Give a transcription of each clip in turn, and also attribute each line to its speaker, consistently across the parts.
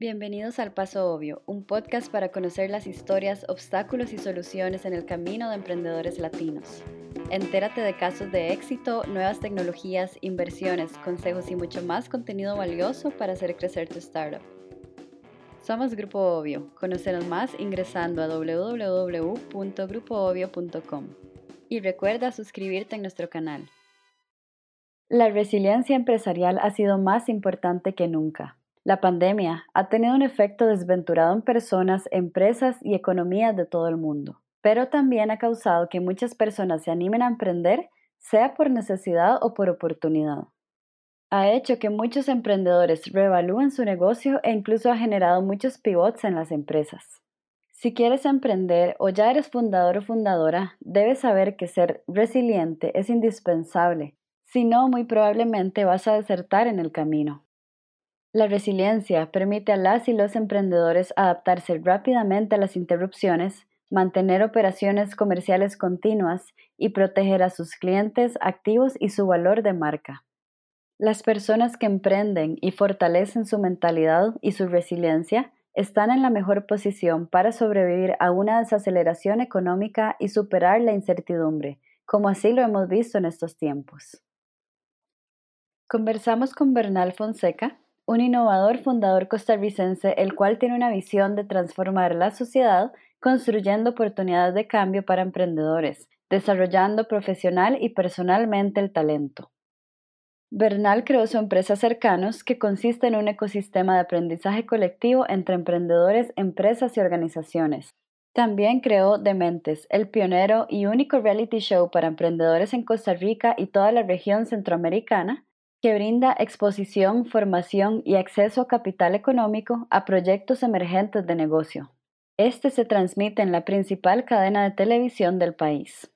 Speaker 1: Bienvenidos al Paso Obvio, un podcast para conocer las historias, obstáculos y soluciones en el camino de emprendedores latinos. Entérate de casos de éxito, nuevas tecnologías, inversiones, consejos y mucho más contenido valioso para hacer crecer tu startup. Somos Grupo Obvio. Conocernos más ingresando a www.grupoobvio.com. Y recuerda suscribirte en nuestro canal. La resiliencia empresarial ha sido más importante que nunca. La pandemia ha tenido un efecto desventurado en personas, empresas y economías de todo el mundo, pero también ha causado que muchas personas se animen a emprender, sea por necesidad o por oportunidad. Ha hecho que muchos emprendedores reevalúen su negocio e incluso ha generado muchos pivots en las empresas. Si quieres emprender o ya eres fundador o fundadora, debes saber que ser resiliente es indispensable, si no, muy probablemente vas a desertar en el camino. La resiliencia permite a las y los emprendedores adaptarse rápidamente a las interrupciones, mantener operaciones comerciales continuas y proteger a sus clientes activos y su valor de marca. Las personas que emprenden y fortalecen su mentalidad y su resiliencia están en la mejor posición para sobrevivir a una desaceleración económica y superar la incertidumbre, como así lo hemos visto en estos tiempos. Conversamos con Bernal Fonseca, un innovador fundador costarricense, el cual tiene una visión de transformar la sociedad construyendo oportunidades de cambio para emprendedores, desarrollando profesional y personalmente el talento. Bernal creó su empresa Cercanos, que consiste en un ecosistema de aprendizaje colectivo entre emprendedores, empresas y organizaciones. También creó Dementes, el pionero y único reality show para emprendedores en Costa Rica y toda la región centroamericana, que brinda exposición, formación y acceso a capital económico a proyectos emergentes de negocio. Este se transmite en la principal cadena de televisión del país.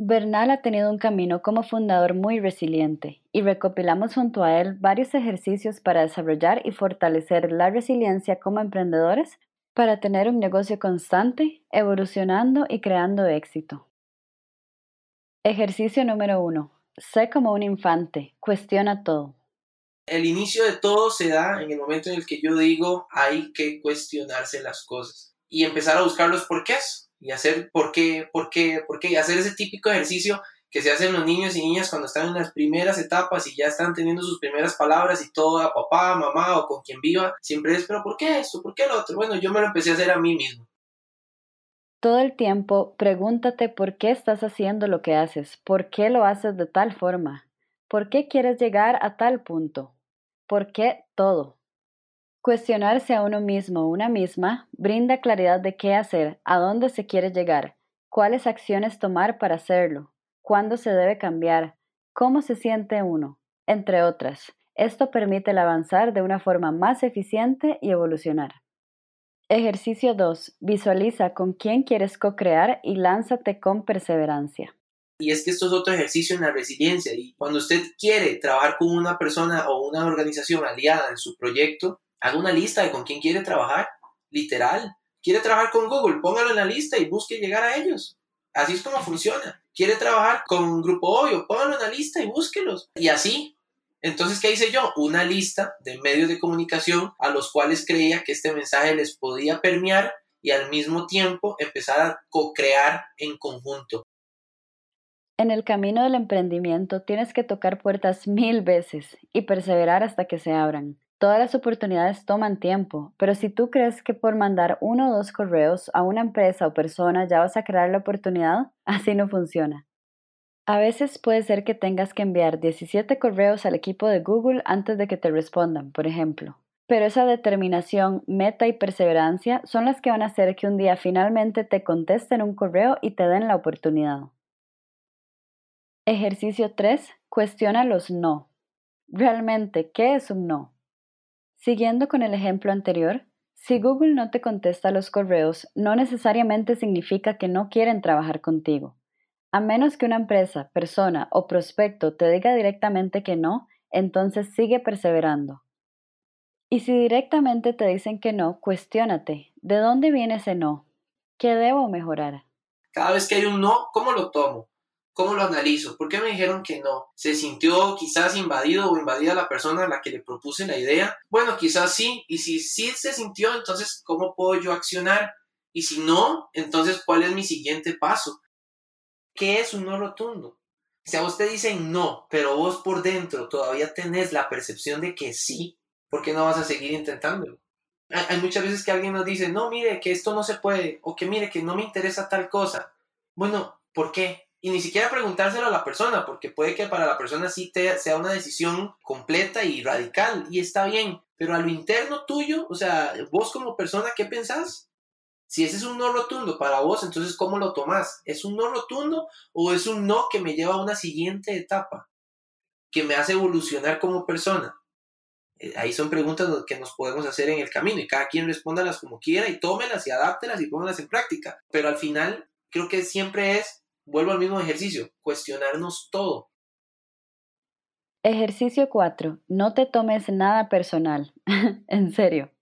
Speaker 1: Bernal ha tenido un camino como fundador muy resiliente y recopilamos junto a él varios ejercicios para desarrollar y fortalecer la resiliencia como emprendedores para tener un negocio constante, evolucionando y creando éxito. Ejercicio número 1. Sé como un infante, cuestiona todo.
Speaker 2: El inicio de todo se da en el momento en el que yo digo hay que cuestionarse las cosas y empezar a buscar los porqués y hacer por qué, por qué, por qué, y hacer ese típico ejercicio que se hacen los niños y niñas cuando están en las primeras etapas y ya están teniendo sus primeras palabras y todo a papá, mamá o con quien viva, siempre es, pero ¿por qué esto? ¿Por qué lo otro? Bueno, yo me lo empecé a hacer a mí mismo.
Speaker 1: Todo el tiempo pregúntate por qué estás haciendo lo que haces, por qué lo haces de tal forma, por qué quieres llegar a tal punto, por qué todo. Cuestionarse a uno mismo o una misma brinda claridad de qué hacer, a dónde se quiere llegar, cuáles acciones tomar para hacerlo, cuándo se debe cambiar, cómo se siente uno, entre otras. Esto permite el avanzar de una forma más eficiente y evolucionar. Ejercicio 2. Visualiza con quién quieres co-crear y lánzate con perseverancia.
Speaker 2: Y es que esto es otro ejercicio en la resiliencia. Y cuando usted quiere trabajar con una persona o una organización aliada en su proyecto, haga una lista de con quién quiere trabajar. Literal. Quiere trabajar con Google, póngalo en la lista y busque llegar a ellos. Así es como funciona. Quiere trabajar con un grupo obvio, póngalo en la lista y búsquelos. Y así, entonces, ¿qué hice yo? Una lista de medios de comunicación a los cuales creía que este mensaje les podía permear y al mismo tiempo empezar a co-crear en conjunto.
Speaker 1: En el camino del emprendimiento tienes que tocar puertas mil veces y perseverar hasta que se abran. Todas las oportunidades toman tiempo, pero si tú crees que por mandar uno o dos correos a una empresa o persona ya vas a crear la oportunidad, así no funciona. A veces puede ser que tengas que enviar 17 correos al equipo de Google antes de que te respondan, por ejemplo. Pero esa determinación, meta y perseverancia son las que van a hacer que un día finalmente te contesten un correo y te den la oportunidad. Ejercicio 3. Cuestiona los no. Realmente, ¿qué es un no? Siguiendo con el ejemplo anterior, si Google no te contesta los correos, no necesariamente significa que no quieren trabajar contigo. A menos que una empresa, persona o prospecto te diga directamente que no, entonces sigue perseverando. Y si directamente te dicen que no, cuestiónate, ¿de dónde viene ese no? ¿Qué debo mejorar?
Speaker 2: Cada vez que hay un no, ¿cómo lo tomo? ¿Cómo lo analizo? ¿Por qué me dijeron que no? ¿Se sintió quizás invadido o invadida la persona a la que le propuse la idea? Bueno, quizás sí. Y si sí se sintió, entonces, ¿cómo puedo yo accionar? Y si no, entonces, ¿cuál es mi siguiente paso? ¿Qué es un no rotundo? Si a usted dicen no, pero vos por dentro todavía tenés la percepción de que sí, ¿por qué no vas a seguir intentándolo? Hay muchas veces que alguien nos dice, no, mire, que esto no se puede, o que mire, que no me interesa tal cosa. Bueno, ¿por qué? y ni siquiera preguntárselo a la persona, porque puede que para la persona sí te, sea una decisión completa y radical, y está bien, pero a lo interno tuyo, o sea, vos como persona, ¿qué pensás? Si ese es un no rotundo para vos, entonces ¿cómo lo tomás? ¿Es un no rotundo o es un no que me lleva a una siguiente etapa, que me hace evolucionar como persona? Eh, ahí son preguntas que nos podemos hacer en el camino y cada quien respóndalas como quiera y tómelas y adáptelas y póngalas en práctica. Pero al final creo que siempre es vuelvo al mismo ejercicio, cuestionarnos todo.
Speaker 1: Ejercicio 4. No te tomes nada personal. en serio.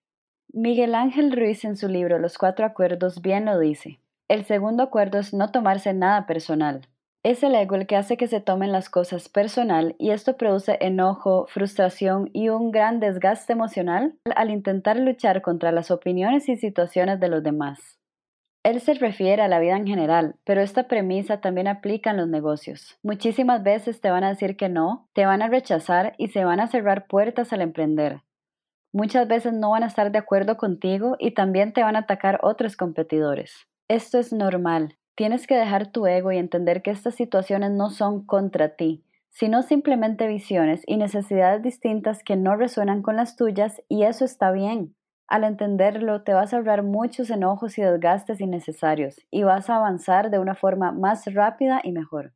Speaker 1: Miguel Ángel Ruiz en su libro Los Cuatro Acuerdos bien lo dice. El segundo acuerdo es no tomarse nada personal. Es el ego el que hace que se tomen las cosas personal y esto produce enojo, frustración y un gran desgaste emocional al intentar luchar contra las opiniones y situaciones de los demás. Él se refiere a la vida en general, pero esta premisa también aplica en los negocios. Muchísimas veces te van a decir que no, te van a rechazar y se van a cerrar puertas al emprender. Muchas veces no van a estar de acuerdo contigo y también te van a atacar otros competidores. Esto es normal. Tienes que dejar tu ego y entender que estas situaciones no son contra ti, sino simplemente visiones y necesidades distintas que no resuenan con las tuyas y eso está bien. Al entenderlo, te vas a ahorrar muchos enojos y desgastes innecesarios y vas a avanzar de una forma más rápida y mejor.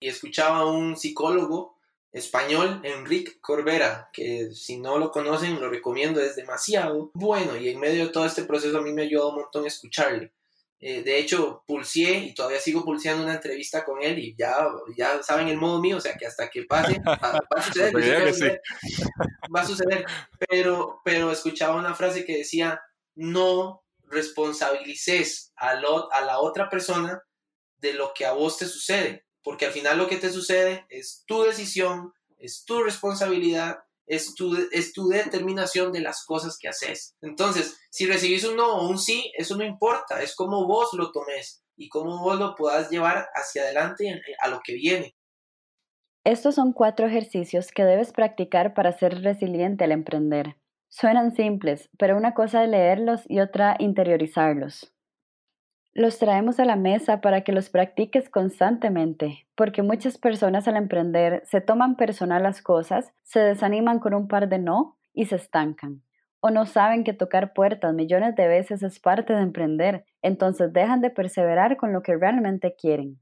Speaker 2: Y escuchaba a un psicólogo español, Enrique Corbera, que si no lo conocen, lo recomiendo, es demasiado bueno y en medio de todo este proceso a mí me ayudó un montón escucharle. Eh, de hecho, pulseé y todavía sigo pulseando una entrevista con él y ya, ya saben el modo mío, o sea que hasta que pase, va, a suceder. va a suceder. Pero, pero escuchaba una frase que decía, no responsabilices a, a la otra persona de lo que a vos te sucede, porque al final lo que te sucede es tu decisión, es tu responsabilidad es tu, es tu determinación de las cosas que haces. Entonces, si recibís un no o un sí, eso no importa, es como vos lo tomes y cómo vos lo puedas llevar hacia adelante a lo que viene.
Speaker 1: Estos son cuatro ejercicios que debes practicar para ser resiliente al emprender. Suenan simples, pero una cosa es leerlos y otra interiorizarlos. Los traemos a la mesa para que los practiques constantemente, porque muchas personas al emprender se toman personal las cosas, se desaniman con un par de no y se estancan. O no saben que tocar puertas millones de veces es parte de emprender, entonces dejan de perseverar con lo que realmente quieren.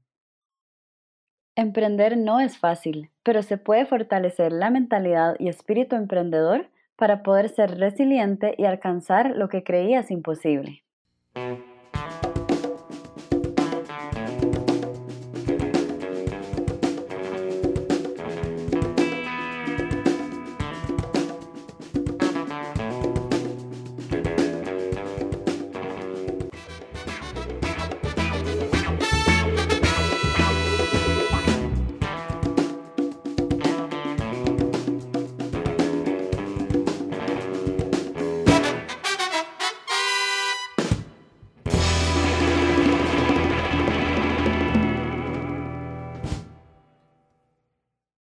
Speaker 1: Emprender no es fácil, pero se puede fortalecer la mentalidad y espíritu emprendedor para poder ser resiliente y alcanzar lo que creías imposible.